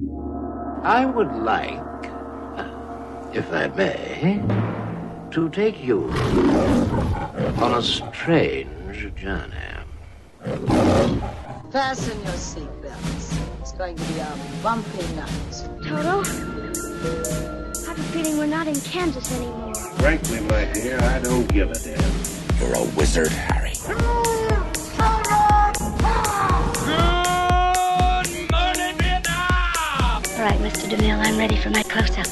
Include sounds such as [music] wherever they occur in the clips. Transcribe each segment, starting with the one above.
I would like, if I may, to take you on a strange journey. Fasten your seatbelts. It's going to be a bumpy night. Toto, I have a feeling we're not in Kansas anymore. Frankly, my dear, I don't give a damn. You're a wizard, Harry. Mr. DeMille, I'm ready for my close-up.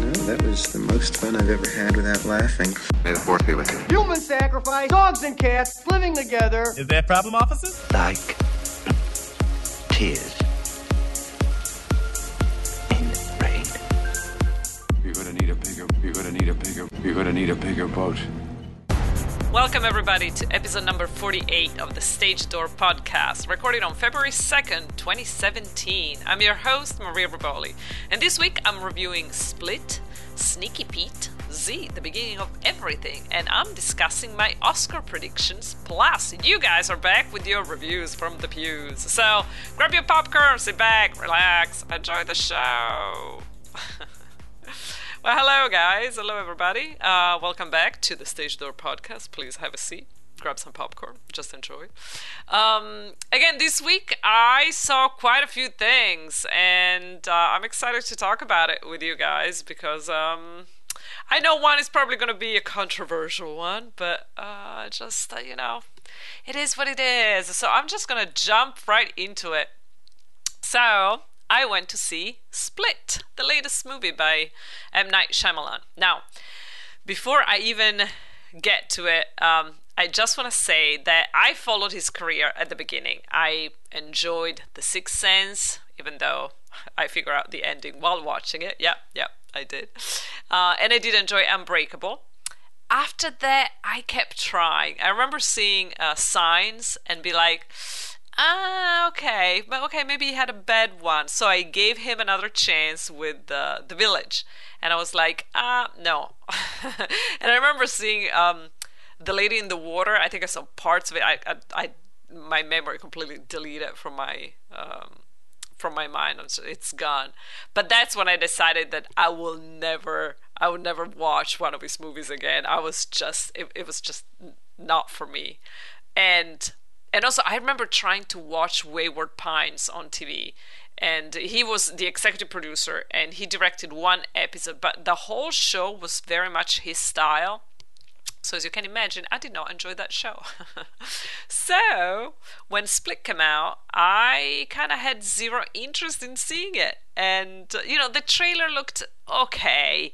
No, that was the most fun I've ever had without laughing. May the fourth be with you. Human sacrifice, dogs and cats living together. Is there a problem, officers? Like tears in rain. You're gonna need a bigger. You're gonna need a bigger. You're gonna need a bigger boat. Welcome, everybody, to episode number 48 of the Stage Door podcast, recorded on February 2nd, 2017. I'm your host, Maria Riboli, and this week I'm reviewing Split, Sneaky Pete, Z, the beginning of everything, and I'm discussing my Oscar predictions. Plus, you guys are back with your reviews from the pews. So grab your popcorn, sit back, relax, enjoy the show. [laughs] Well, hello, guys. Hello, everybody. Uh, welcome back to the Stage Door podcast. Please have a seat, grab some popcorn, just enjoy. Um, again, this week I saw quite a few things, and uh, I'm excited to talk about it with you guys because um, I know one is probably going to be a controversial one, but uh, just, uh, you know, it is what it is. So I'm just going to jump right into it. So, I went to see Split, the latest movie by M. Night Shyamalan. Now, before I even get to it, um, I just want to say that I followed his career at the beginning. I enjoyed The Sixth Sense, even though I figured out the ending while watching it. Yep, yep, I did. Uh, and I did enjoy Unbreakable. After that, I kept trying. I remember seeing uh, signs and be like, ah, okay, but okay, maybe he had a bad one. So I gave him another chance with uh, the village, and I was like, ah, no. [laughs] and I remember seeing um, the lady in the water. I think I saw parts of it. I, I, I my memory completely deleted from my um, from my mind. It's gone. But that's when I decided that I will never, I would never watch one of his movies again. I was just, it, it was just not for me, and and also I remember trying to watch Wayward Pines on TV and he was the executive producer and he directed one episode but the whole show was very much his style. So as you can imagine I did not enjoy that show. [laughs] So when Split came out I kind of had zero interest in seeing it. And you know the trailer looked okay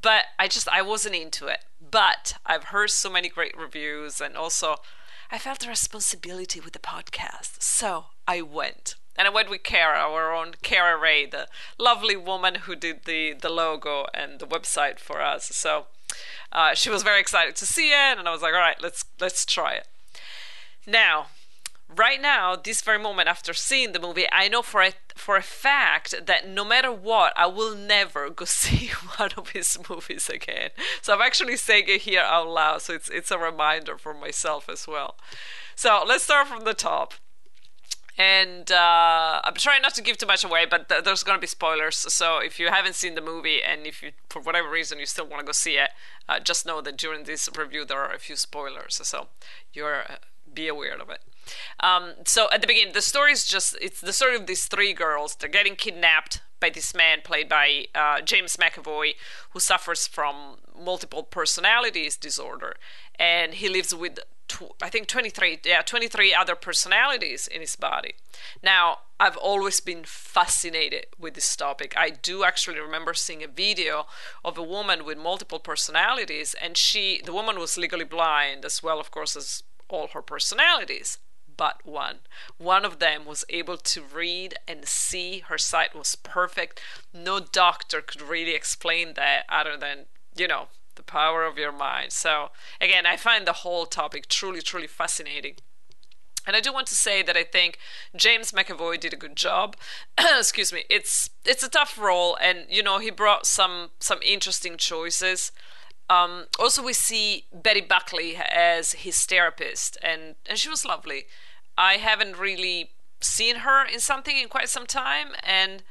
but I just I wasn't into it. But I've heard so many great reviews and also I felt a responsibility with the podcast, so I went. And I went with Kara, our own Kara Ray, the lovely woman who did the, the logo and the website for us. So uh, she was very excited to see it, and I was like, all right, let's let's try it. Now, right now, this very moment after seeing the movie, I know for a for a fact that no matter what, I will never go [laughs] see one of his movies again. So I'm actually saying it here out loud, so it's it's a reminder for myself as well. So let's start from the top. And uh, I'm trying not to give too much away, but th- there's going to be spoilers. So if you haven't seen the movie and if you, for whatever reason, you still want to go see it, uh, just know that during this review there are a few spoilers. So you're uh, be aware of it. Um, so at the beginning, the story is just it's the story of these three girls. They're getting kidnapped by this man played by uh, James McAvoy, who suffers from multiple personalities disorder, and he lives with tw- I think 23 yeah 23 other personalities in his body. Now I've always been fascinated with this topic. I do actually remember seeing a video of a woman with multiple personalities, and she the woman was legally blind as well, of course, as all her personalities but one. One of them was able to read and see. Her sight was perfect. No doctor could really explain that other than, you know, the power of your mind. So, again, I find the whole topic truly, truly fascinating. And I do want to say that I think James McAvoy did a good job. [clears throat] Excuse me. It's it's a tough role, and you know he brought some some interesting choices. Um, also, we see Betty Buckley as his therapist, and, and she was lovely. I haven't really seen her in something in quite some time, and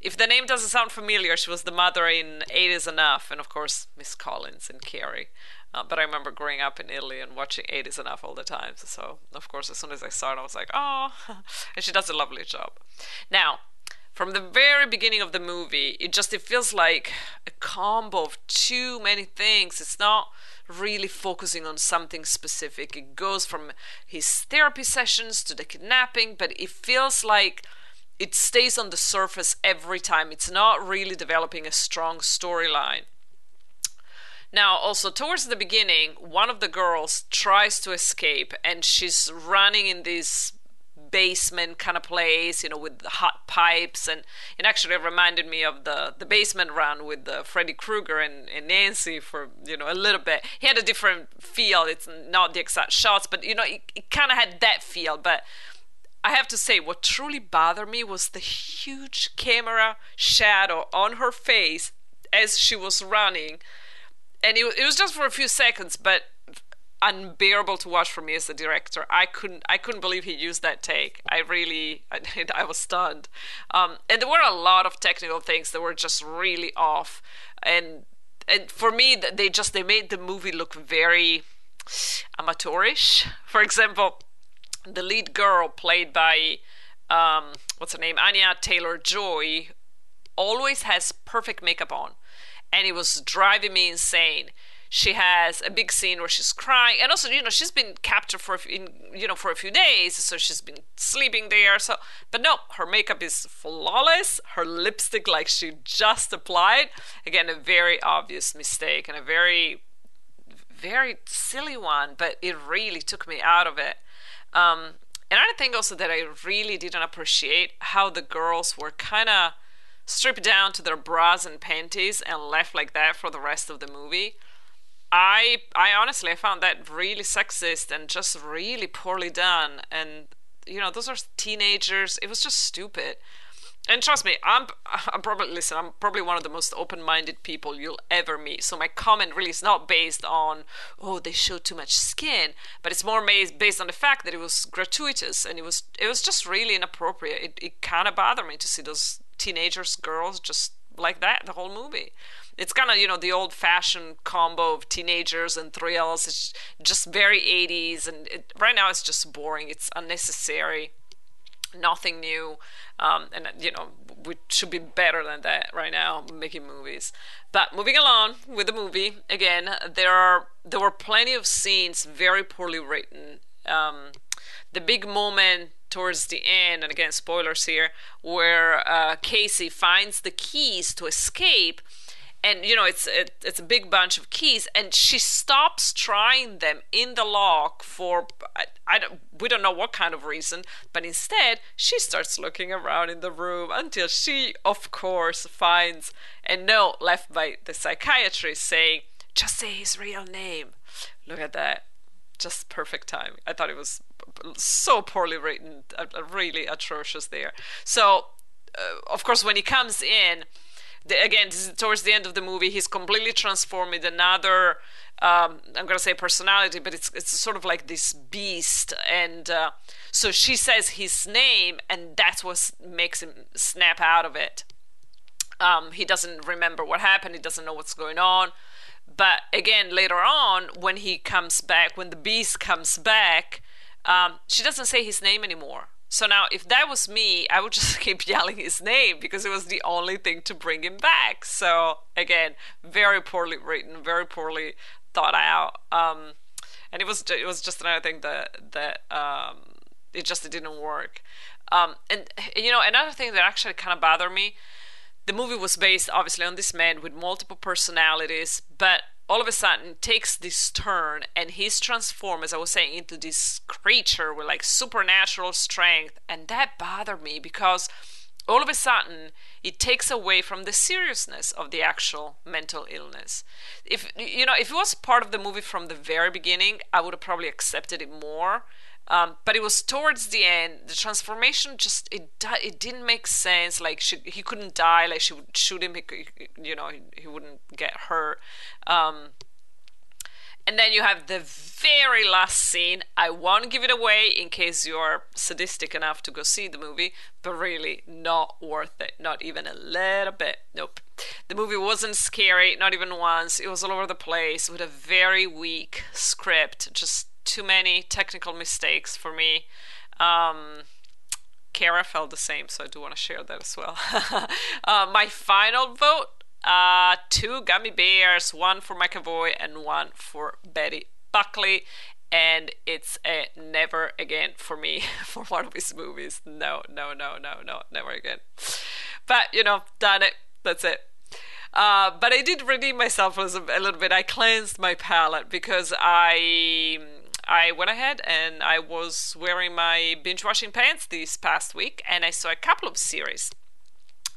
if the name doesn't sound familiar, she was the mother in Eight Is Enough, and of course Miss Collins and Carrie. Uh, but I remember growing up in Italy and watching Eight Is Enough all the time. So of course, as soon as I saw it, I was like, oh, [laughs] and she does a lovely job. Now, from the very beginning of the movie, it just it feels like a combo of too many things. It's not really focusing on something specific. It goes from his therapy sessions to the kidnapping, but it feels like it stays on the surface every time. It's not really developing a strong storyline. Now, also towards the beginning, one of the girls tries to escape and she's running in this basement kind of place, you know, with the hot pipes, and it actually reminded me of the the basement run with the Freddy Krueger and, and Nancy for you know a little bit. He had a different feel. It's not the exact shots, but you know, it, it kind of had that feel. But I have to say, what truly bothered me was the huge camera shadow on her face as she was running, and it, it was just for a few seconds, but unbearable to watch for me as a director. I couldn't I couldn't believe he used that take. I really [laughs] I, I was stunned. Um, and there were a lot of technical things that were just really off. And and for me they just they made the movie look very amateurish. For example, the lead girl played by um, what's her name? Anya Taylor Joy always has perfect makeup on. And it was driving me insane she has a big scene where she's crying and also you know she's been captured for a few, you know for a few days so she's been sleeping there so but no her makeup is flawless her lipstick like she just applied. Again a very obvious mistake and a very very silly one but it really took me out of it. Um, another thing also that i really didn't appreciate how the girls were kind of stripped down to their bras and panties and left like that for the rest of the movie I I honestly I found that really sexist and just really poorly done. And you know, those are teenagers. It was just stupid. And trust me, I'm I'm probably listen. I'm probably one of the most open-minded people you'll ever meet. So my comment really is not based on oh they showed too much skin, but it's more based on the fact that it was gratuitous and it was it was just really inappropriate. It it kind of bothered me to see those teenagers, girls, just like that the whole movie. It's kind of you know the old fashioned combo of teenagers and thrills. It's just very 80s and it, right now it's just boring. It's unnecessary. Nothing new. Um, and you know we should be better than that right now making movies. But moving along with the movie again there are there were plenty of scenes very poorly written. Um, the big moment towards the end, and again, spoilers here, where uh, Casey finds the keys to escape. And you know it's it, it's a big bunch of keys, and she stops trying them in the lock for I, I don't we don't know what kind of reason, but instead she starts looking around in the room until she, of course, finds a note left by the psychiatrist saying, "Just say his real name." Look at that just perfect time. I thought it was so poorly written, really atrocious there. So, uh, of course, when he comes in, the, again, towards the end of the movie, he's completely transformed another. Um, I'm gonna say personality, but it's it's sort of like this beast, and uh, so she says his name, and that's what makes him snap out of it. Um, he doesn't remember what happened. He doesn't know what's going on. But again, later on, when he comes back, when the beast comes back, um, she doesn't say his name anymore. So now, if that was me, I would [laughs] just keep yelling his name because it was the only thing to bring him back. So again, very poorly written, very poorly thought out. Um, and it was it was just another thing that that um, it just it didn't work. Um, and you know, another thing that actually kind of bothered me the movie was based obviously on this man with multiple personalities, but all of a sudden takes this turn and he's transformed, as I was saying, into this creature with like supernatural strength. And that bothered me because all of a sudden it takes away from the seriousness of the actual mental illness. If you know, if it was part of the movie from the very beginning, I would have probably accepted it more. Um, but it was towards the end. The transformation just it it didn't make sense. Like she, he couldn't die. Like she would shoot him. He, you know, he, he wouldn't get hurt. Um, and then you have the very last scene. I won't give it away in case you're sadistic enough to go see the movie, but really not worth it. Not even a little bit. Nope. The movie wasn't scary, not even once. It was all over the place with a very weak script, just too many technical mistakes for me. Um, Kara felt the same, so I do want to share that as well. [laughs] uh, my final vote uh, two gummy bears, one for McAvoy and one for Betty Buckley. And it's a never again for me [laughs] for one of his movies. No, no, no, no, no, never again. But, you know, done it. That's it. Uh, but I did redeem myself a little bit. I cleansed my palate because I I went ahead and I was wearing my binge watching pants this past week, and I saw a couple of series.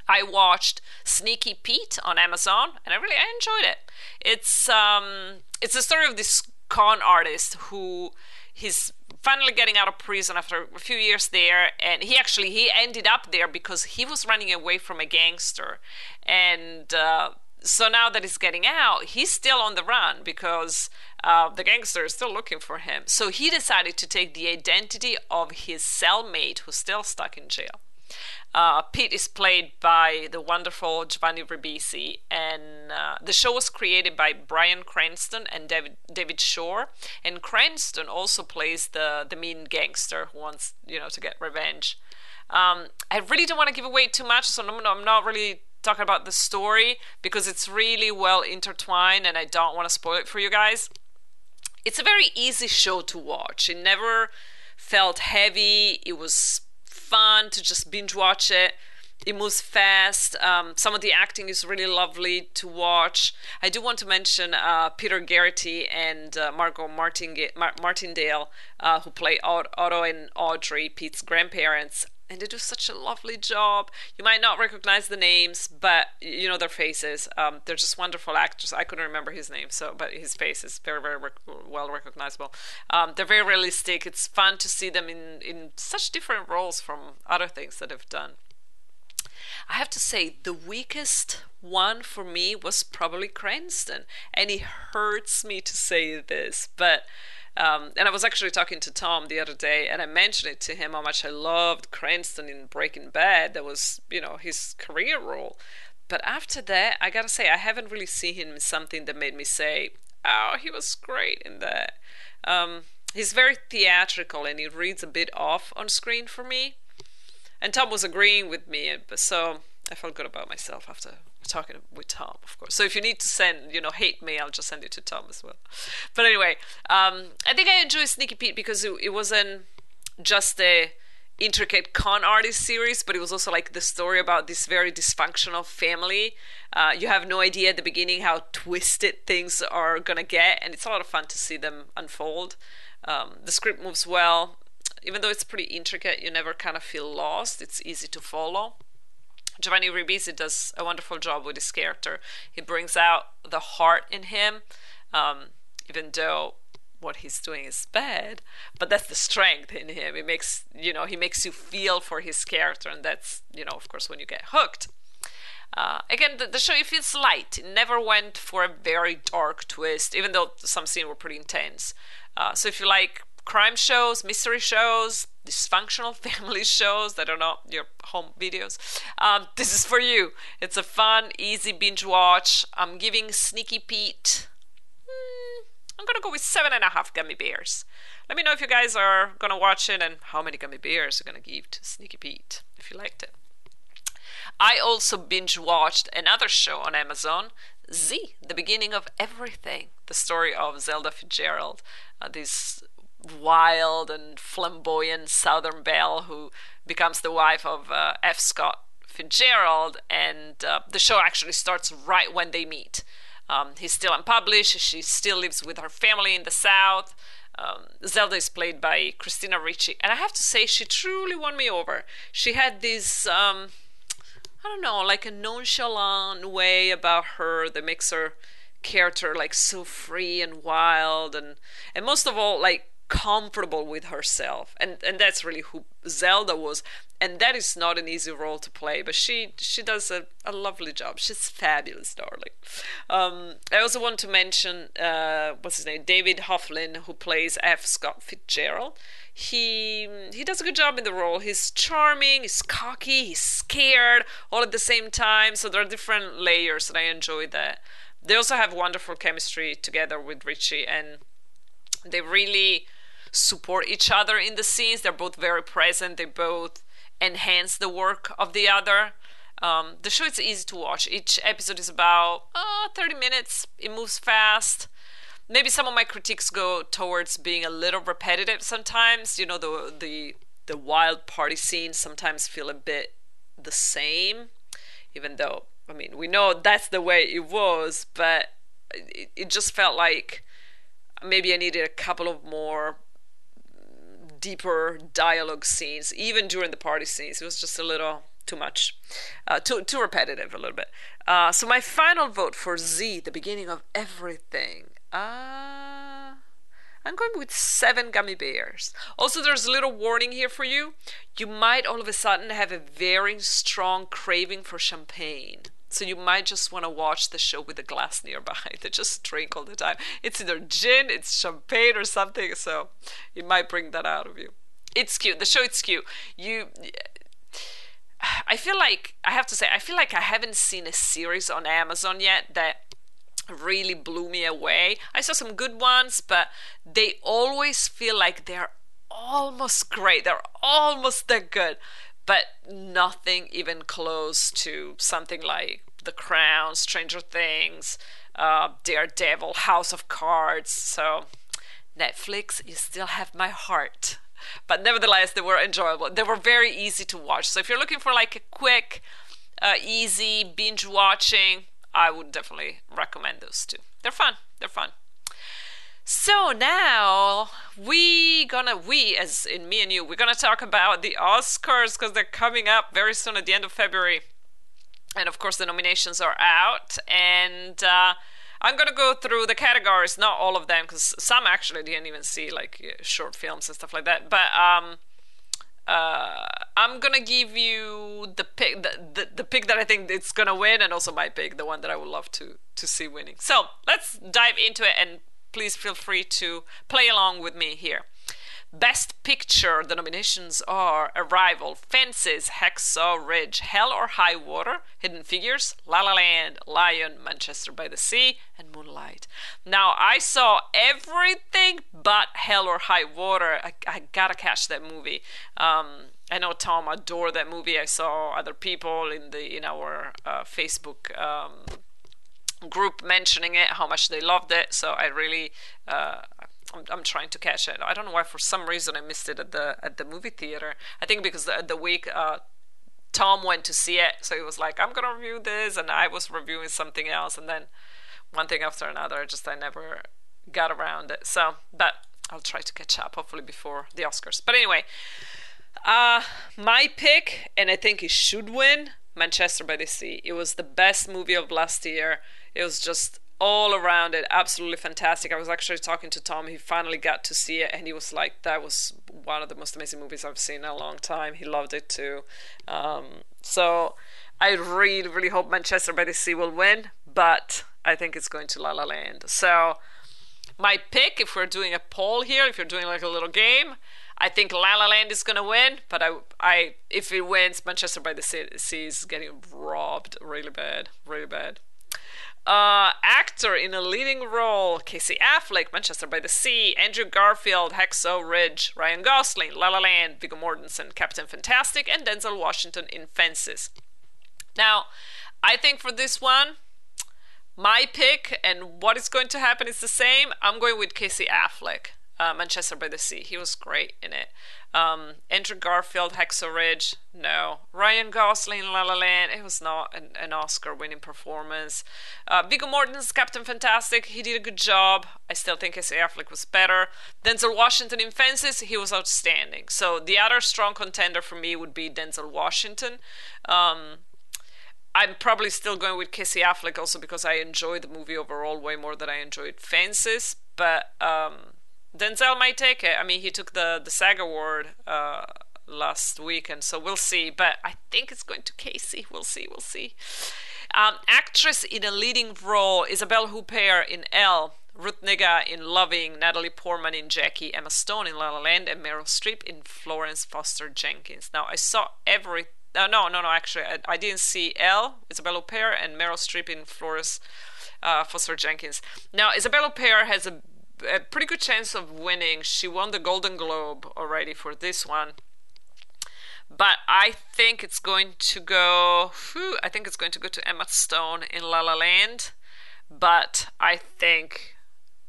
I watched Sneaky Pete on Amazon, and I really I enjoyed it. It's um, it's the story of this con artist who he's finally getting out of prison after a few years there and he actually he ended up there because he was running away from a gangster and uh, so now that he's getting out he's still on the run because uh, the gangster is still looking for him so he decided to take the identity of his cellmate who's still stuck in jail uh, Pete is played by the wonderful Giovanni Ribisi, and uh, the show was created by Bryan Cranston and David David Shore. And Cranston also plays the the mean gangster who wants you know to get revenge. Um, I really don't want to give away too much, so I'm, I'm not really talking about the story because it's really well intertwined, and I don't want to spoil it for you guys. It's a very easy show to watch. It never felt heavy. It was fun to just binge watch it. It moves fast. Um, some of the acting is really lovely to watch. I do want to mention uh, Peter Gerety and uh, Margo Mar- Martindale, uh, who play Otto and Audrey, Pete's grandparents and they do such a lovely job. You might not recognize the names, but you know their faces. Um, they're just wonderful actors. I couldn't remember his name, so but his face is very, very rec- well recognizable. Um, they're very realistic. It's fun to see them in in such different roles from other things that they've done. I have to say, the weakest one for me was probably Cranston, and it hurts me to say this, but um, and I was actually talking to Tom the other day, and I mentioned it to him how much I loved Cranston in Breaking Bad. That was, you know, his career role. But after that, I gotta say, I haven't really seen him in something that made me say, "Oh, he was great in that." Um, he's very theatrical, and he reads a bit off on screen for me. And Tom was agreeing with me, so I felt good about myself after talking with Tom, of course. So if you need to send, you know, hate me, I'll just send it to Tom as well. But anyway, um, I think I enjoy Sneaky Pete because it, it wasn't just a intricate con artist series, but it was also like the story about this very dysfunctional family. Uh, you have no idea at the beginning how twisted things are gonna get, and it's a lot of fun to see them unfold. Um, the script moves well, even though it's pretty intricate. You never kind of feel lost. It's easy to follow. Giovanni Ribisi does a wonderful job with his character. He brings out the heart in him, um, even though what he's doing is bad. But that's the strength in him. It makes you know he makes you feel for his character, and that's you know of course when you get hooked. Uh, again, the, the, show it feels light. It never went for a very dark twist, even though some scenes were pretty intense. Uh, so if you like crime shows, mystery shows, dysfunctional [laughs] family shows that are not your home videos, um, this is for you. It's a fun, easy binge watch. I'm giving Sneaky Pete. Hmm, I'm gonna go with seven and a half gummy bears. Let me know if you guys are gonna watch it and how many gummy bears you're gonna give to Sneaky Pete if you liked it. I also binge watched another show on Amazon, Z, the beginning of everything, the story of Zelda Fitzgerald, uh, this wild and flamboyant Southern belle who becomes the wife of uh, F. Scott Fitzgerald, and uh, the show actually starts right when they meet. Um, he's still unpublished. She still lives with her family in the South. Um, Zelda is played by Christina Ricci, and I have to say, she truly won me over. She had this, um, I don't know, like a nonchalant way about her that makes her character like so free and wild, and and most of all, like comfortable with herself. And and that's really who zelda was. And that is not an easy role to play but she she does a, a lovely job. She's fabulous darling. Um, i also want to mention uh, what's his name? David Hoflin, who plays f. Scott fitzgerald. He he does a good job in the role. He's charming he's cocky he's scared all at the same time. So there are different layers and i enjoy that. They also have wonderful chemistry together with Ricci and they really support each other in the scenes. They're both very present. They both enhance the work of the other. Um, the show is easy to watch. Each episode is about uh, 30 minutes. It moves fast. Maybe some of my critiques go towards being a little repetitive sometimes. You know, the the the wild party scenes sometimes feel a bit the same, even though I mean we know that's the way it was, but it, it just felt like maybe I needed a couple of more deeper dialogue scenes, even during the party scenes. It was just a little too much, uh, too too repetitive a little bit. Uh, so my final vote for Z, the beginning of everything. Uh, I'm going with seven gummy bears. Also, there's a little warning here for you. You might all of a sudden have a very strong craving for champagne. So you might just want to watch the show with a glass nearby They just drink all the time. It's either gin, it's champagne or something, so it might bring that out of you. It's cute. The show it's cute. You I feel like I have to say I feel like I haven't seen a series on Amazon yet that really blew me away. I saw some good ones, but they always feel like they're almost great. They're almost that good but nothing even close to something like The Crown, Stranger Things, uh, Daredevil, House of Cards. So, Netflix, you still have my heart. But nevertheless, they were enjoyable. They were very easy to watch. So, if you're looking for like a quick, uh, easy binge watching, I would definitely recommend those two. They're fun. They're fun. So now we gonna we as in me and you we're gonna talk about the Oscars because they're coming up very soon at the end of February, and of course the nominations are out and. Uh, I'm gonna go through the categories, not all of them, because some actually didn't even see like short films and stuff like that. But um, uh, I'm gonna give you the pick, the, the, the pick that I think it's gonna win, and also my pick, the one that I would love to to see winning. So let's dive into it and please feel free to play along with me here. Best Picture, the nominations are Arrival, Fences, Hacksaw Ridge, Hell or High Water, Hidden Figures, La La Land, Lion, Manchester by the Sea, and Moonlight. Now, I saw everything but Hell or High Water. I, I gotta catch that movie. Um, I know Tom adored that movie. I saw other people in the in our uh, Facebook um, group mentioning it, how much they loved it. So I really, uh, I'm, I'm, trying to catch it. I don't know why, for some reason, I missed it at the at the movie theater. I think because the, the week uh, Tom went to see it, so he was like, "I'm gonna review this," and I was reviewing something else, and then one thing after another. Just I never got around it. So, but I'll try to catch up, hopefully before the Oscars. But anyway. Uh, my pick, and I think it should win, Manchester by the Sea. It was the best movie of last year. It was just all around it absolutely fantastic. I was actually talking to Tom. He finally got to see it, and he was like, "That was one of the most amazing movies I've seen in a long time." He loved it too. Um, so I really, really hope Manchester by the Sea will win, but I think it's going to La La Land. So my pick, if we're doing a poll here, if you're doing like a little game, I think La La Land is going to win, but I, I, if it wins, Manchester by the Sea is getting robbed really bad, really bad. Uh, actor in a leading role Casey Affleck, Manchester by the Sea, Andrew Garfield, Hacksaw Ridge, Ryan Gosling, La La Land, Viggo Mortensen, Captain Fantastic, and Denzel Washington in Fences. Now, I think for this one, my pick and what is going to happen is the same. I'm going with Casey Affleck uh, Manchester by the Sea. He was great in it. Um, Andrew Garfield, Hacksaw Ridge, no. Ryan Gosling, La La Land, it was not an, an Oscar winning performance. Uh, Viggo Mortensen, Captain Fantastic, he did a good job. I still think Casey Affleck was better. Denzel Washington in Fences, he was outstanding. So the other strong contender for me would be Denzel Washington. Um, I'm probably still going with Casey Affleck also because I enjoyed the movie overall way more than I enjoyed Fences. But um, Denzel might take it. I mean, he took the the SAG award uh, last week, and so we'll see. But I think it's going to Casey. [laughs] We'll see. We'll see. Um, actress in a leading role: Isabelle Huppert in Elle. Ruth Negga in Loving, Natalie Portman in Jackie, Emma Stone in La La Land, and Meryl Streep in Florence Foster Jenkins. Now, I saw every. Uh, no, no, no, actually, I, I didn't see Elle, Isabelle Huppert, and Meryl Streep in Florence uh, Foster Jenkins. Now, Isabelle Huppert has a, a pretty good chance of winning. She won the Golden Globe already for this one. But I think it's going to go. Whew, I think it's going to go to Emma Stone in La La Land. But I think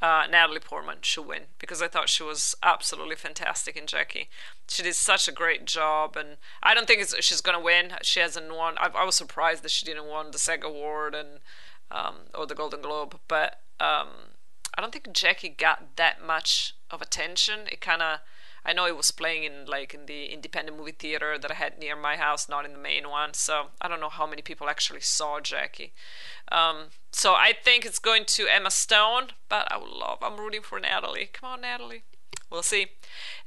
uh, Natalie Portman should win because I thought she was absolutely fantastic in Jackie. She did such a great job, and I don't think she's gonna win. She hasn't won. I, I, was surprised that she didn't win the SAG award and um, or the Golden Globe, but um, I don't think Jackie got that much of attention. It kind of I know it was playing in like in the independent movie theater that I had near my house, not in the main one. So I don't know how many people actually saw Jackie. Um, so I think it's going to Emma Stone, but I would love. I'm rooting for Natalie. Come on, Natalie. We'll see.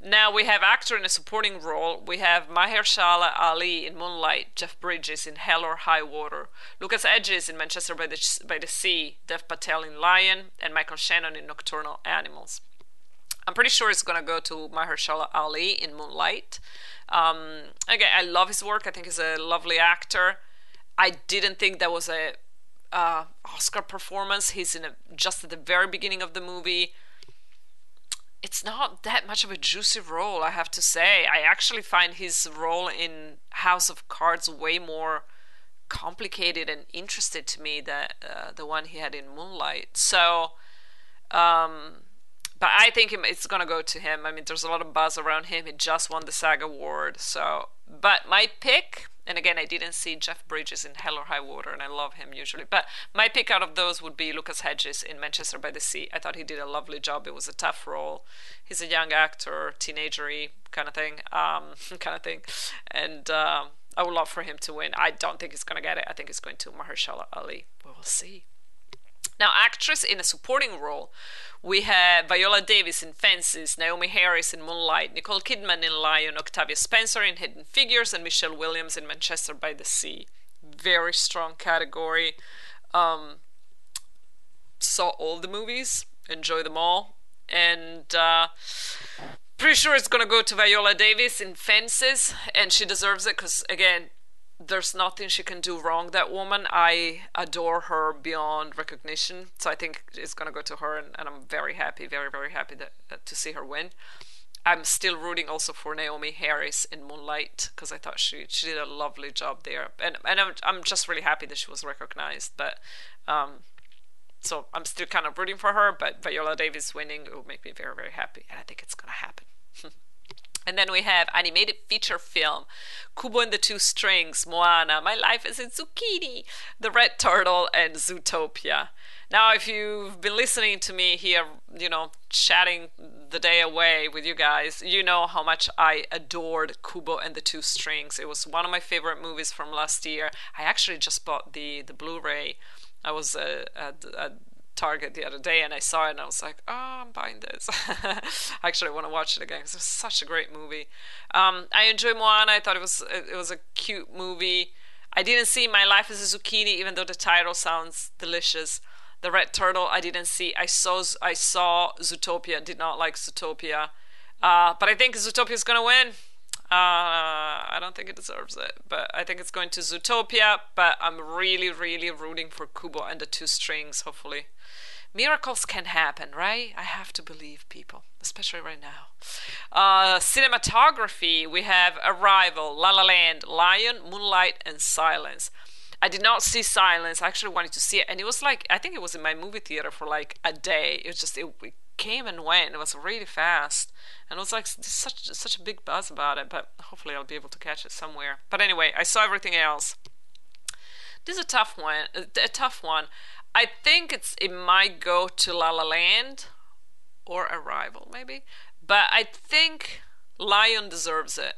Now we have actor in a supporting role. We have Mahershala Ali in Moonlight, Jeff Bridges in Hell or High Water, Lucas Hedges in Manchester by the, by the Sea, Dev Patel in Lion, and Michael Shannon in Nocturnal Animals. I'm pretty sure it's gonna go to Mahershala Ali in Moonlight. Um, again, I love his work. I think he's a lovely actor. I didn't think that was a uh, Oscar performance. He's in a, just at the very beginning of the movie. It's not that much of a juicy role, I have to say. I actually find his role in House of Cards way more complicated and interested to me than uh, the one he had in Moonlight. So, um, but I think it's gonna go to him. I mean, there's a lot of buzz around him. He just won the SAG award, so. But my pick, and again, I didn't see Jeff Bridges in Hell or High Water, and I love him usually. But my pick out of those would be Lucas Hedges in Manchester by the Sea. I thought he did a lovely job. It was a tough role. He's a young actor, teenagery kind of thing, um, [laughs] kind of thing, and. Um, I would love for him to win. I don't think he's going to get it. I think it's going to Mahershala Ali. We will see. Now, actress in a supporting role, we have Viola Davis in Fences, Naomie Harris in Moonlight, Nicole Kidman in Lion, Octavia Spencer in Hidden Figures, and Michelle Williams in Manchester by the Sea. Very strong category. Um, saw all the movies, enjoy them all, and uh, pretty sure it's gonna go to Viola Davis in Fences, and she deserves it because again, there's nothing she can do wrong. That woman, I adore her beyond recognition. So I think it's gonna go to her, and, and I'm very happy, very very happy that, uh, to see her win. I'm still rooting also for Naomie Harris in Moonlight because I thought she she did a lovely job there, and and I'm I'm just really happy that she was recognized. But um, so I'm still kind of rooting for her. But Viola Davis winning will make me very very happy, and I think it's gonna happen. [laughs] And then we have animated feature film, Kubo and the Two Strings, Moana, My Life as a Zucchini, The Red Turtle, and Zootopia. Now, if you've been listening to me here, you know, chatting the day away with you guys, you know how much I adored Kubo and the Two Strings. It was one of my favorite movies from last year. I actually just bought the the Blu-ray. I was uh, at, at Target the other day and I saw it and I was like, oh, I'm buying this. [laughs] Actually, I want to watch it again because it's such a great movie. Um, I enjoy Moana. I thought it was it was a cute movie. I didn't see My Life as a Zucchini, even though the title sounds delicious. The Red Turtle, I didn't see. I saw I saw Zootopia. Did not like Zootopia, uh, but I think Zootopia is gonna win. Uh, I don't think it deserves it, but I think it's going to Zootopia. But I'm really, really rooting for Kubo and the Two Strings. Hopefully, miracles can happen, right? I have to believe people, especially right now. Uh, cinematography, we have Arrival, La La Land, Lion, Moonlight, and Silence. I did not see Silence. I actually wanted to see it, and it was like I think it was in my movie theater for like a day. It was just it, it came and went. It was really fast, and it was like such such a big buzz about it. But hopefully, I'll be able to catch it somewhere. But anyway, I saw everything else. This is a tough one. A, a tough one. I think it's it might go to La La Land or Arrival, maybe. But I think Lion deserves it.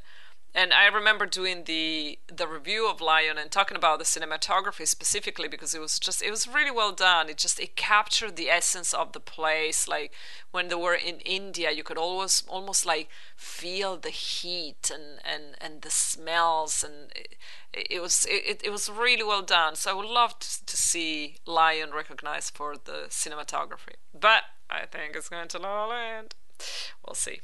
And I remember doing the the review of Lion and talking about the cinematography specifically because it was just it was really well done. It just it captured the essence of the place. Like when they were in India, you could always almost like feel the heat and and and the smells, and it, it was it, it was really well done. So I would love to, to see Lion recognized for the cinematography, but I think it's going to La La Land. We'll see.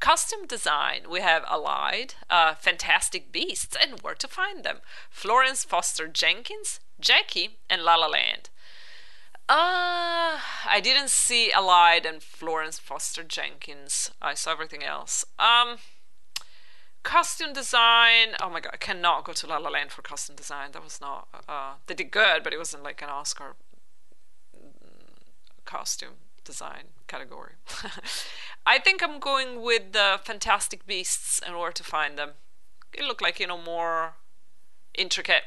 Costume design, we have Allied, uh, Fantastic Beasts, and Where to Find Them, Florence Foster Jenkins, Jackie, and La La Land. Uh, I didn't see Allied and Florence Foster Jenkins. I saw everything else. Um, costume design. Oh my god, I cannot go to La La Land for costume design. That was not. Uh, they did good, but it wasn't like an Oscar mm, costume design category. [laughs] I think I'm going with the Fantastic Beasts and where to find them. It looked like you know more intricate.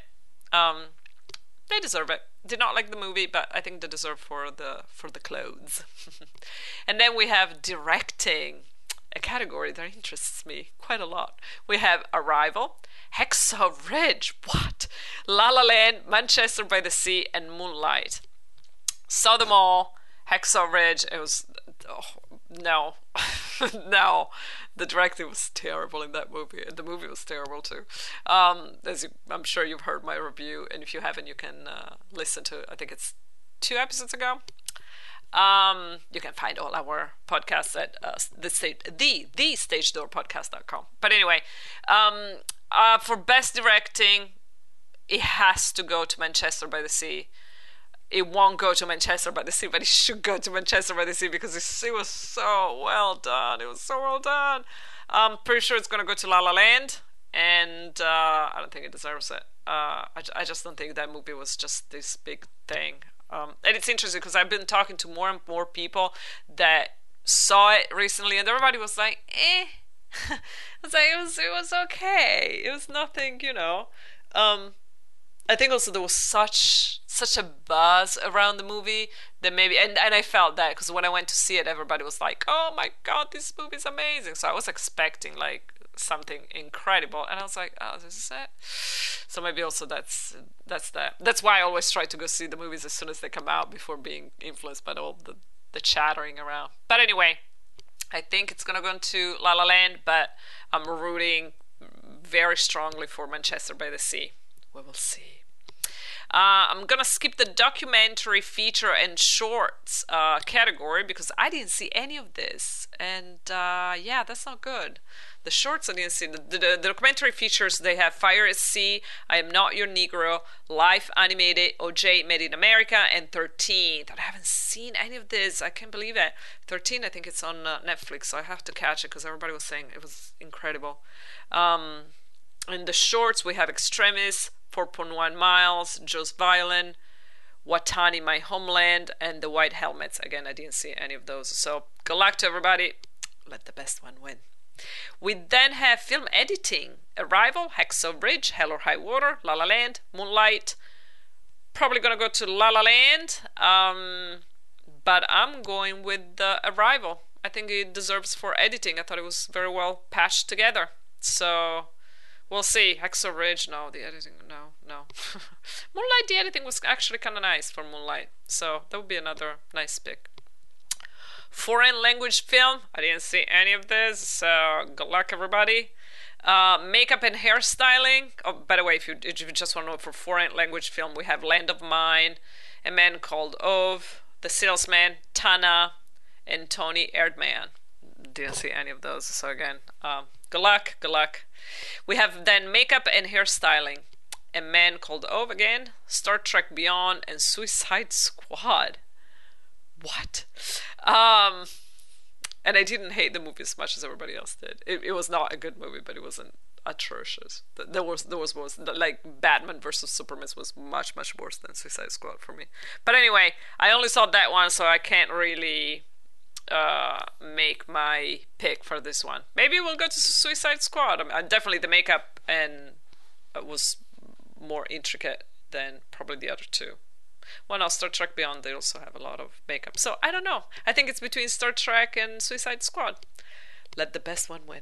Um, they deserve it. Did not like the movie, but I think they deserve for the for the clothes. [laughs] and then we have directing, a category that interests me quite a lot. We have Arrival, Hacksaw Ridge, what? La La Land, Manchester by the Sea, and Moonlight. Saw them all. Hacksaw Ridge. It was oh, no, [laughs] no. The directing was terrible in that movie, and the movie was terrible too. Um, as you, I'm sure you've heard my review, and if you haven't, you can uh, listen to. I think it's two episodes ago. Um, you can find all our podcasts at uh, the stage, the the stage door podcast.com. But anyway, um, uh, for best directing, it has to go to Manchester by the Sea it won't go to Manchester by the Sea, but it should go to Manchester by the Sea because it was so well done. It was so well done. I'm pretty sure it's going to go to La La Land, and uh, I don't think it deserves it. Uh, I, I just don't think that movie was just this big thing. Um, and it's interesting because I've been talking to more and more people that saw it recently, and everybody was like, "eh." [laughs] I was like, "It was, it was okay. It was nothing, you know." Um, I think also there was such such a buzz around the movie that maybe and, and I felt that because when I went to see it everybody was like oh my god this movie is amazing. So I was expecting like something incredible and I was like oh this is it. So maybe also that's that's that. That's why I always try to go see the movies as soon as they come out before being influenced by all the the chattering around. But anyway I think it's gonna go into La La Land but I'm rooting very strongly for Manchester by the Sea. We will see uh, I'm gonna skip the documentary, feature, and shorts uh, category because I didn't see any of this, and uh, yeah, that's not good. The shorts I didn't see. The, the, the, documentary features they have Fire at Sea, I Am Not Your Negro, Life Animated, OJ Made in America, and 13. I haven't seen any of this. I can't believe it. 13, I think it's on uh, Netflix, so I have to catch it because everybody was saying it was incredible. Um, in the shorts, we have Extremis, 4.1 Miles, Joe's Violin, Watani, My Homeland, and the White Helmets. Again, I didn't see any of those. So good luck to everybody. Let the best one win. We then have film editing Arrival, Hacksaw Ridge, Hell or High Water, La La Land, Moonlight. Probably gonna go to La La Land, um, but I'm going with the Arrival. I think it deserves for editing. I thought it was very well patched together. So We'll see. Hacksaw Ridge, no. The editing, no, no. [laughs] Moonlight, the editing was actually kind of nice for Moonlight. So that would be another nice pick. Foreign language film. I didn't see any of this. So good luck, everybody. Uh, makeup and hairstyling. Oh, by the way, if you, if you just want to know for foreign language film, we have Land of Mine, A Man Called Ove, The Salesman, Tanna, and Toni Erdmann. Didn't see any of those. So again, um, good luck, good luck. We have then makeup and hairstyling. A Man Called Ove again, Star Trek Beyond, and Suicide Squad. What? Um, and I didn't hate the movie as much as everybody else did. It, it was not a good movie, but it wasn't atrocious. There was there was worse. Like Batman versus Superman was much much worse than Suicide Squad for me. But anyway, I only saw that one, so I can't really uh, make my pick for this one. Maybe we'll go to Suicide Squad. I mean, definitely the makeup and uh, was more intricate than probably the other two. Well, now Star Trek Beyond they also have a lot of makeup. So I don't know. I think it's between Star Trek and Suicide Squad. Let the best one win.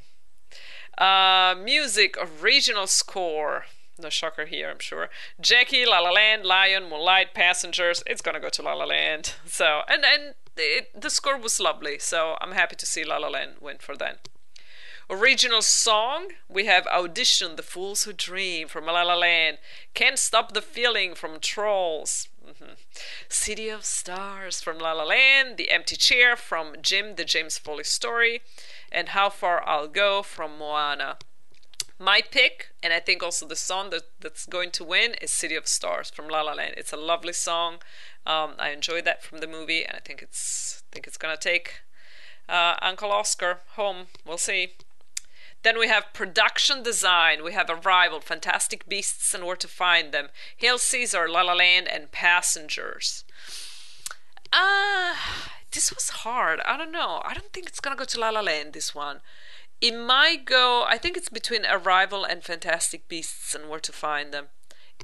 Uh, music, original score. No shocker here, I'm sure. Jackie, La La Land, Lion, Moonlight, Passengers. It's gonna go to La La Land. [laughs] So, and and it, the score was lovely. So I'm happy to see La La Land win for that. Original song, we have Audition, The Fools Who Dream from La La Land. Can't Stop the Feeling from Trolls. Mm-hmm. City of Stars from La La Land. The Empty Chair from Jim, The James Foley Story. And How Far I'll Go from Moana. My pick, and I think also the song that, that's going to win, is City of Stars from La La Land. It's a lovely song. Um, I enjoyed that from the movie, and I think it's think it's gonna take uh, Uncle Oscar home. We'll see. Then we have production design. We have Arrival, Fantastic Beasts and Where to Find Them, Hail Caesar, La La Land, and Passengers. Ah, uh, this was hard. I don't know. I don't think it's gonna go to La La Land. This one. It might go. I think it's between Arrival and Fantastic Beasts and Where to Find Them.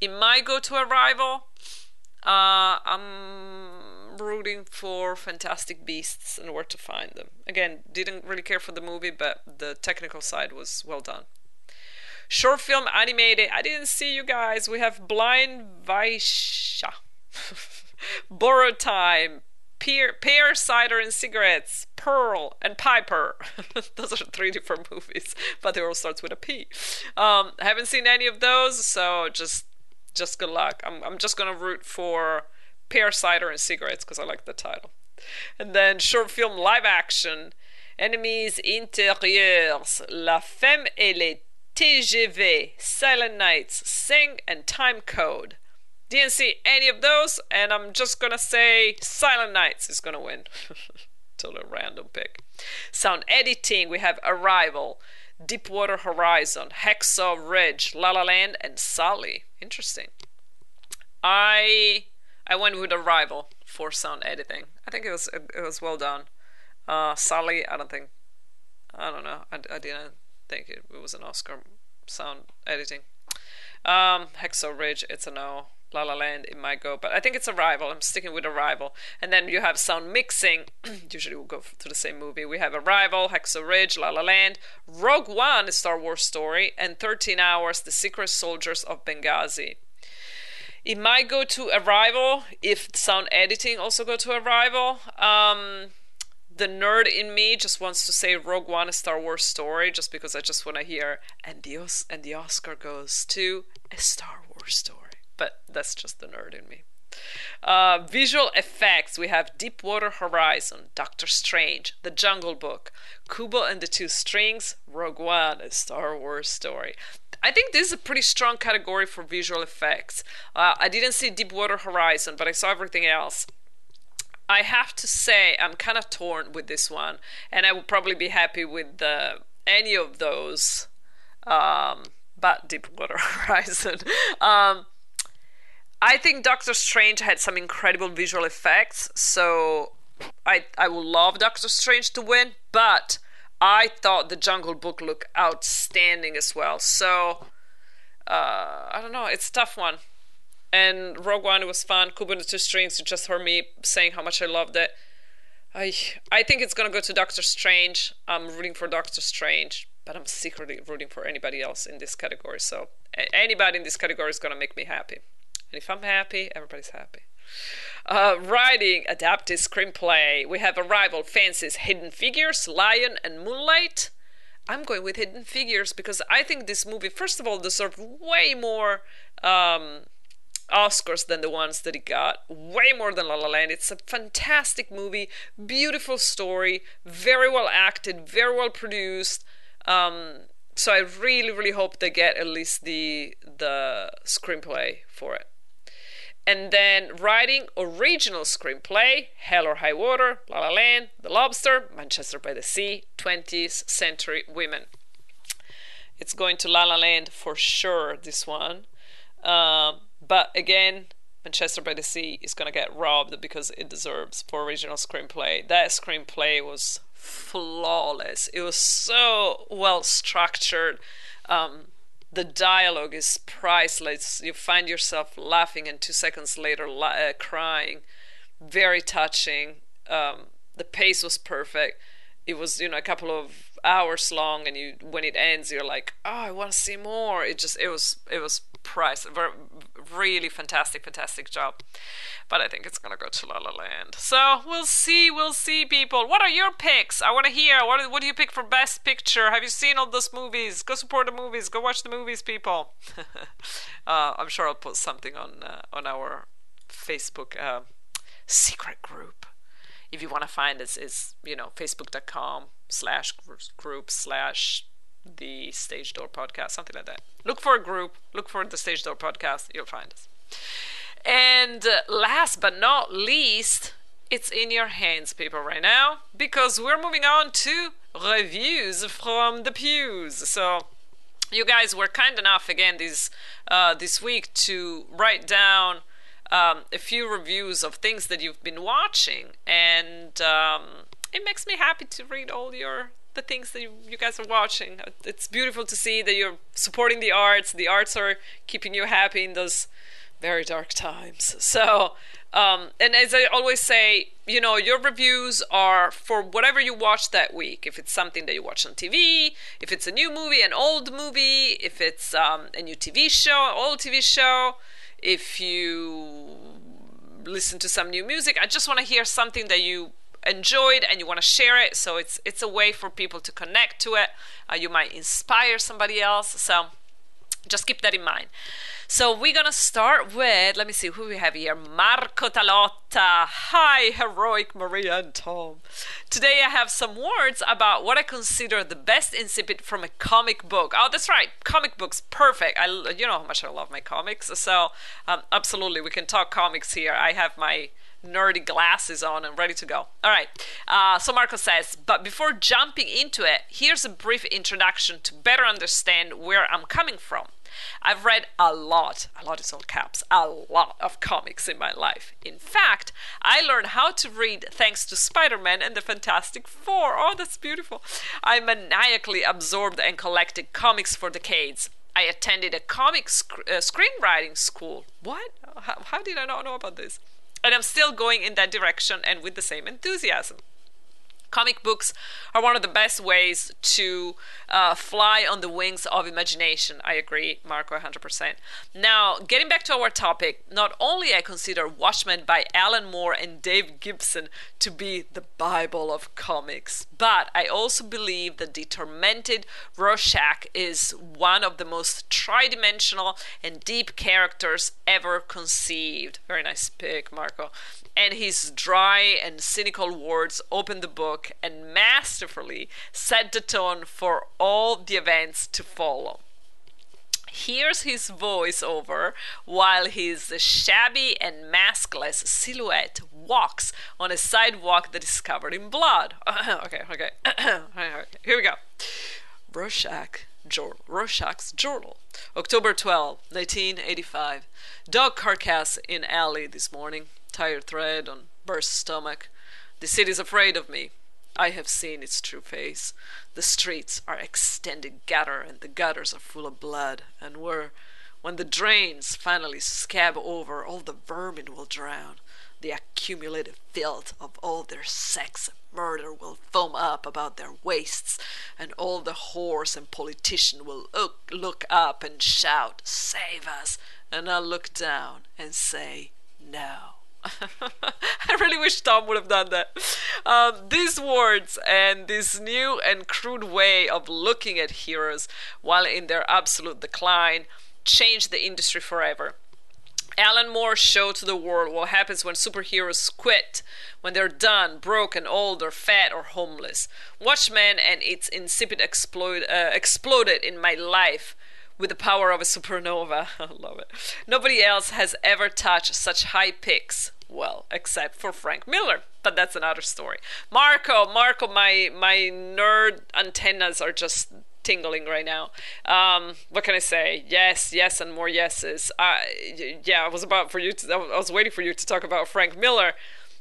It might go to Arrival. Uh, I'm rooting for Fantastic Beasts and Where to Find Them. Again, didn't really care for the movie, but the technical side was well done. Short film animated. I didn't see you guys. We have Blind Vaisha, [laughs] Borrow Time, Pear, Pear Cider and Cigarettes, Pearl, and Piper. [laughs] those are three different movies, but they all starts with a P. Um, haven't seen any of those, so just just good luck. I'm I'm just gonna root for Pear Cider and Cigarettes because I like the title. And then short film live action, Ennemis Intérieurs, La Femme et les TGV, Silent Nights, Sing, and Time Code. Didn't see any of those, and I'm just gonna say Silent Nights is gonna win. [laughs] totally random pick. Sound editing, we have Arrival, Deepwater Horizon, Hacksaw Ridge, La La Land, and Sully. Interesting. I I went with Arrival for sound editing. I think it was it was well done. Uh, Sully, I don't think. I don't know. I, I didn't think it, it was an Oscar sound editing. Um, Hacksaw Ridge, it's a no. La La Land, it might go, but I think it's Arrival. I'm sticking with Arrival. And then you have sound mixing. [clears throat] Usually we'll go to the same movie. We have Arrival, Hacksaw Ridge, La La Land, Rogue One, a Star Wars story, and 13 Hours, The Secret Soldiers of Benghazi. It might go to Arrival if sound editing also go to Arrival. Um, the nerd in me just wants to say Rogue One, a Star Wars story, just because I just want to hear and the and the Oscar goes to a Star Wars story but that's just the nerd in me. Uh, visual effects we have Deepwater Horizon, Doctor Strange, The Jungle Book, Kubo and the Two Strings, Rogue One, a Star Wars story. I think this is a pretty strong category for visual effects. Uh, I didn't see Deepwater Horizon, but I saw everything else. I have to say, I'm kind of torn with this one, and I would probably be happy with uh, any of those, um, but Deepwater [laughs] Horizon. um, I think Doctor Strange had some incredible visual effects, so I I would love Doctor Strange to win, but I thought the Jungle Book looked outstanding as well. So uh, I don't know, it's a tough one. And Rogue One was fun. Kubo the Two Strings, you just heard me saying how much I loved it. I I think it's gonna go to Doctor Strange. I'm rooting for Doctor Strange, but I'm secretly rooting for anybody else in this category. So anybody in this category is gonna make me happy. And if I'm happy, everybody's happy. Uh, writing, adapted screenplay. We have Arrival, Fences, Hidden Figures, Lion, and Moonlight. I'm going with Hidden Figures because I think this movie, first of all, deserved way more um, Oscars than the ones that it got. Way more than La La Land. It's a fantastic movie, beautiful story, very well acted, very well produced. Um, so I really, really hope they get at least the the screenplay for it. And then writing original screenplay, Hell or High Water, La La Land, The Lobster, Manchester by the Sea, 20th Century Women. It's going to La La Land for sure, this one. Um, but again, Manchester by the Sea is going to get robbed because it deserves for original screenplay. That screenplay was flawless. It was so well structured. Um, the dialogue is priceless. You find yourself laughing and two seconds later uh, crying. Very touching. Um, the pace was perfect. It was, you know, a couple of hours long, and you when it ends, you're like, oh, I want to see more. It just it was it was price really fantastic, fantastic job. But I think it's gonna go to La La Land. So we'll see, we'll see, people. What are your picks? I want to hear. What what do you pick for Best Picture? Have you seen all those movies? Go support the movies. Go watch the movies, people. [laughs] uh, I'm sure I'll put something on uh, on our Facebook uh, secret group. If you want to find us, is you know facebook.com slash group slash the Stage Door podcast, something like that. Look for a group, look for the Stage Door podcast, you'll find us. And uh, last but not least, it's in your hands, people, right now, because we're moving on to reviews from the pews. So, you guys were kind enough again this uh, this week to write down um, a few reviews of things that you've been watching, and um, it makes me happy to read all your the things that you, you, guys are watching. It's beautiful to see that you're supporting the arts. The arts are keeping you happy in those very dark times. So, um, and as I always say, you know, your reviews are for whatever you watch that week. If it's something that you watch on TV, if it's a new movie, an old movie, if it's um, a new TV show, old TV show, if you listen to some new music, I just want to hear something that you enjoyed and you want to share it so it's it's a way for people to connect to it. Uh, you might inspire somebody else so just keep that in mind. So we're gonna start with let me see who we have here? Marco Talotta. Hi heroic maria and tom. Today i have some words about what i consider the best incipit from a comic book. Oh that's right comic books perfect. I you know how much i love my comics so um, absolutely we can talk comics here. I have my nerdy glasses on and ready to go. All right. Uh, so Marco says, but before jumping into it, here's a brief introduction to better understand where I'm coming from. I've read a lot, a lot is all caps, a lot of comics in my life. In fact, I learned how to read thanks to Spider Man and the Fantastic Four. Oh, that's beautiful. I maniacally absorbed and collected comics for decades. I attended a comic sc- uh, screenwriting school. What? How, how did I not know about this? And I'm still going in that direction and with the same enthusiasm comic books are one of the best ways to uh, fly on the wings of imagination. I agree, Marco, 100%. Now, getting back to our topic, not only I consider Watchmen by Alan Moore and Dave Gibbons to be the Bible of comics, but I also believe that the tormented Rorschach is one of the most tridimensional and deep characters ever conceived. Very nice pick, Marco and his dry and cynical words opened the book and masterfully set the tone for all the events to follow. Here's his voiceover while his shabby and maskless silhouette walks on a sidewalk that is covered in blood. [laughs] okay, okay. [clears throat] Here we go. Rorschach, Journal. Rorschach's Journal. October 12, 1985. Dog carcass in alley this morning tired thread on burst stomach. The city's afraid of me. I have seen its true face. The streets are extended gutter, and the gutters are full of blood, and where, when the drains finally scab over, all the vermin will drown. The accumulated filth of all their sex and murder will foam up about their waists, and all the whores and politicians will look, look up and shout, Save us! And I'll look down and say, No. [laughs] I really wish Tom would have done that. Um, these words and this new and crude way of looking at heroes while in their absolute decline changed the industry forever. Alan Moore showed to the world what happens when superheroes quit, when they're done, broken, old, or fat, or homeless. Watchmen and its incipit explode, uh, exploded in my life with the power of a supernova. I [laughs] love it. Nobody else has ever touched such high peaks. Well, except for Frank Miller, but that's another story. Marco, Marco, my my nerd antennas are just tingling right now. Um, what can I say? Yes, yes, and more yeses. I, yeah, I was about for you to. I was waiting for you to talk about Frank Miller.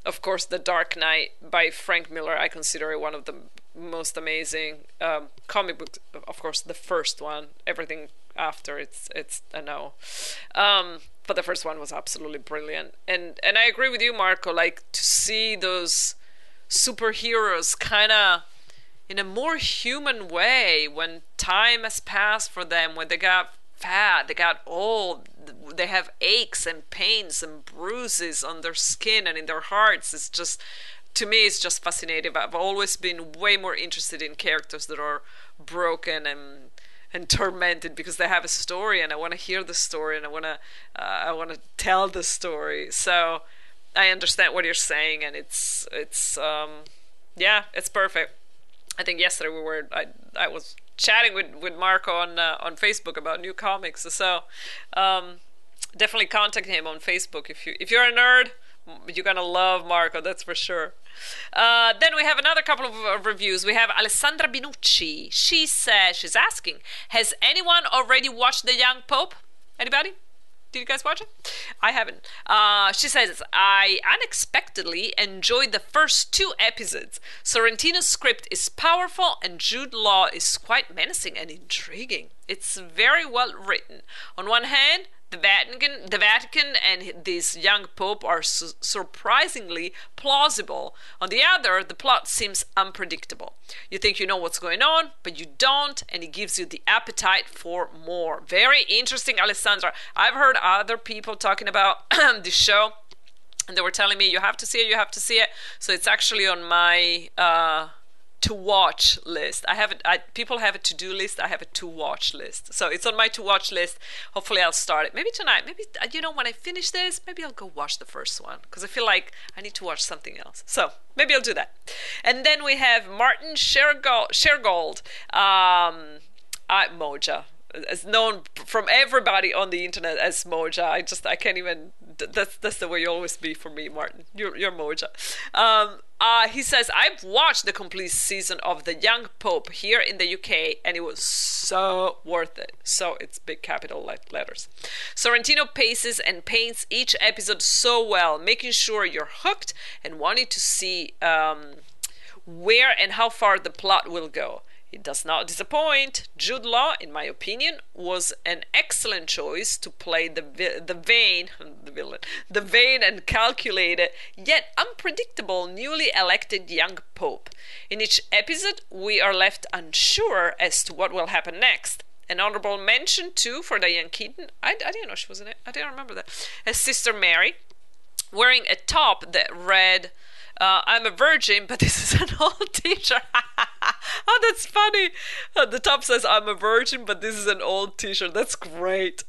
Of course, The Dark Knight by Frank Miller. I consider it one of the most amazing um, comic books. Of course, the first one. Everything after it's it's a no. Um, but the first one was absolutely brilliant, and and I agree with you, Marco. Like to see those superheroes kind of in a more human way when time has passed for them, when they got fat, they got old, they have aches and pains and bruises on their skin and in their hearts. It's just, to me, it's just fascinating. I've always been way more interested in characters that are broken and and tormented because they have a story and I want to hear the story and I want to uh, I want to tell the story. So I understand what you're saying and it's it's um yeah, it's perfect. I think yesterday we were I I was chatting with with Marco on uh, on Facebook about new comics. So um definitely contact him on Facebook if you if you're a nerd, you're gonna love Marco. That's for sure. Uh, then we have another couple of uh, reviews. We have Alessandra Binucci. She says she's asking, has anyone already watched The Young Pope? Anybody? Did you guys watch it? I haven't. Uh, she says, I unexpectedly enjoyed the first two episodes. Sorrentino's script is powerful and Jude Law is quite menacing and intriguing. It's very well written. On one hand, the Vatican, the Vatican, and this young pope are su- surprisingly plausible. On the other, the plot seems unpredictable. You think you know what's going on, but you don't, and it gives you the appetite for more. Very interesting, Alessandra. I've heard other people talking about [clears throat] this show, and they were telling me you have to see it, you have to see it. So it's actually on my. Uh, to watch list. I have it. I, people have a to do list. I have a to watch list. So it's on my to watch list. Hopefully, I'll start it. Maybe tonight. Maybe uh, you know when I finish this, maybe I'll go watch the first one because I feel like I need to watch something else. So maybe I'll do that. And then we have Martyn Shergold. Shergold um, uh, Moja is known from everybody on the internet as Moja. I just I can't even. That's that's the way you always be for me, Martyn. You're you're Moja. Um, uh, he says I've watched the complete season of The Young Pope here in the UK, and it was so worth it. So it's big capital letters. Sorrentino paces and paints each episode so well, making sure you're hooked and wanting to see um, where and how far the plot will go. It does not disappoint. Jude Law, in my opinion, was an excellent choice to play the the vain, [laughs] the villain, the vain and calculated yet unpredictable newly elected young pope. In each episode, we are left unsure as to what will happen next. An honorable mention too for Diane Keaton. I, I didn't know she was in it. I didn't remember that. As Sister Mary, wearing a top that read uh, I'm a virgin, but this is an [laughs] old t-shirt. [laughs] [laughs] oh, that's funny. The top says I'm a virgin, but this is an old t-shirt. That's great.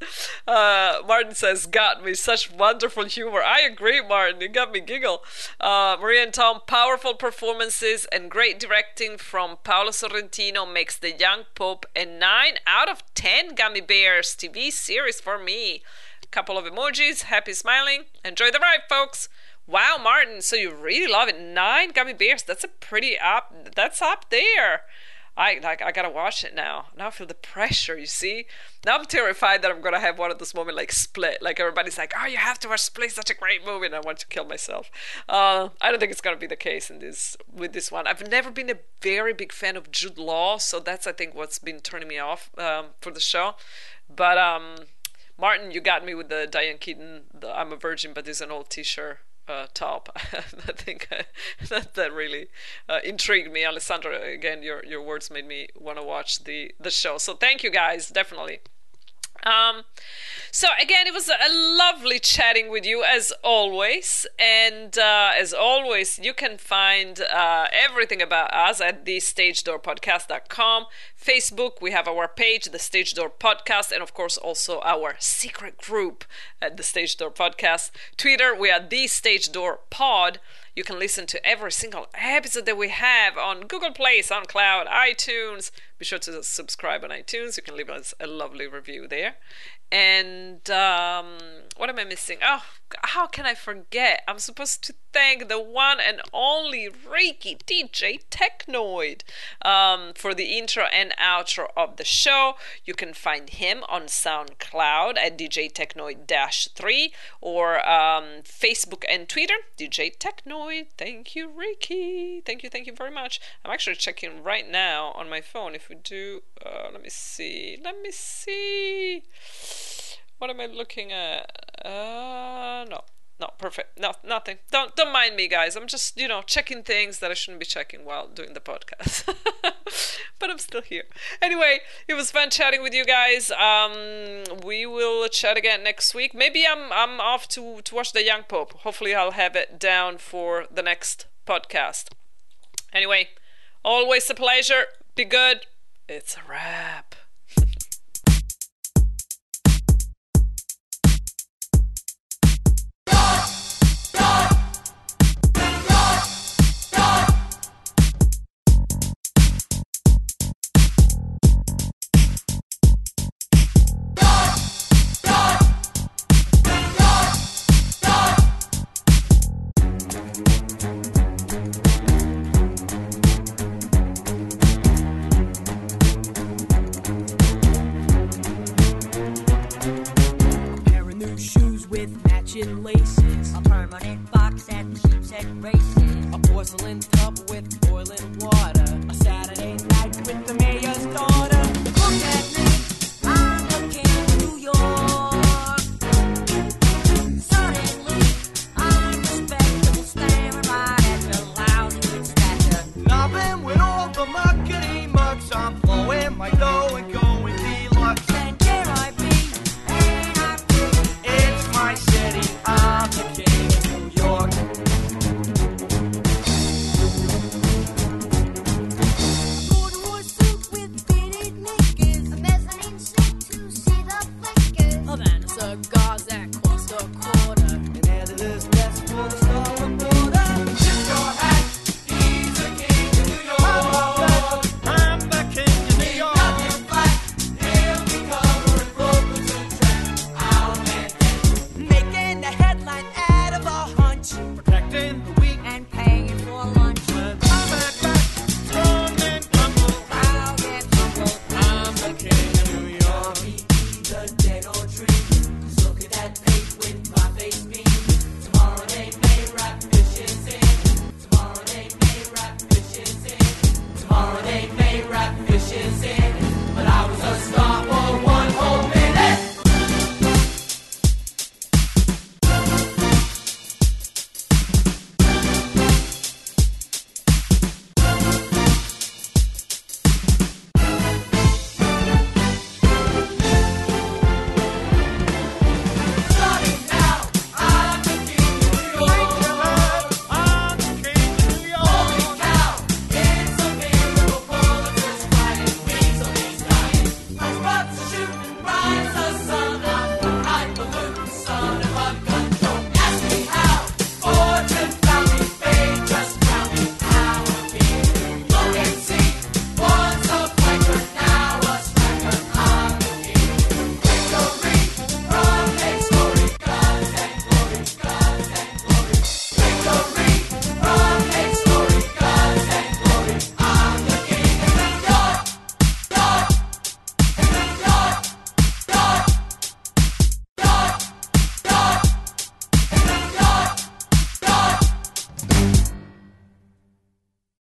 Uh, Martyn says, got me. Such wonderful humor. I agree, Martyn. You got me giggle. Uh, Maria and Tom, powerful performances and great directing from Paolo Sorrentino makes The Young Pope a 9 out of 10 Gummy Bears TV series for me. Couple of emojis, happy smiling. Enjoy the ride, folks. Wow, Martyn, so you really love it. Nine gummy bears. That's a pretty up that's up there. I like I gotta watch it now. Now I feel the pressure, you see? Now I'm terrified that I'm gonna have one of those moments like split. Like everybody's like, Oh, you have to watch Split, such a great movie and I want to kill myself. Uh, I don't think it's gonna be the case in this with this one. I've never been a very big fan of Jude Law, so that's I think what's been turning me off um, for the show. But um Martyn, you got me with the Diane Keaton, the I'm a Virgin, but there's an old T-shirt uh, top. [laughs] I think uh, [laughs] that that really uh, intrigued me, Alessandra. Again, your your words made me want to watch the the show. So thank you guys, definitely. Um, so again, it was a lovely chatting with you as always, and uh, as always, you can find uh, everything about us at thestagedoorpodcast.com. Facebook, we have our page, the Stage Door Podcast, and of course also our secret group at the Stage Door Podcast. Twitter, we are the Stage Door Pod. You can listen to every single episode that we have on Google Play, SoundCloud, iTunes. Be sure to subscribe on iTunes. You can leave us a lovely review there. And um, what am I missing? Oh, how can I forget? I'm supposed to thank the one and only Ricky DJ Technoid um, for the intro and outro of the show. You can find him on SoundCloud at DJ Technoid 3 or um, Facebook and Twitter, DJ Technoid. Thank you, Ricky. Thank you, thank you very much. I'm actually checking right now on my phone. If we do, uh, let me see. Let me see. What am I looking at? Uh, no, no. perfect. No, nothing. Don't don't mind me, guys. I'm just you know checking things that I shouldn't be checking while doing the podcast. [laughs] but I'm still here. Anyway, it was fun chatting with you guys. Um, we will chat again next week. Maybe I'm I'm off to to watch the Young Pope. Hopefully, I'll have it down for the next podcast. Anyway, always a pleasure. Be good. It's a wrap.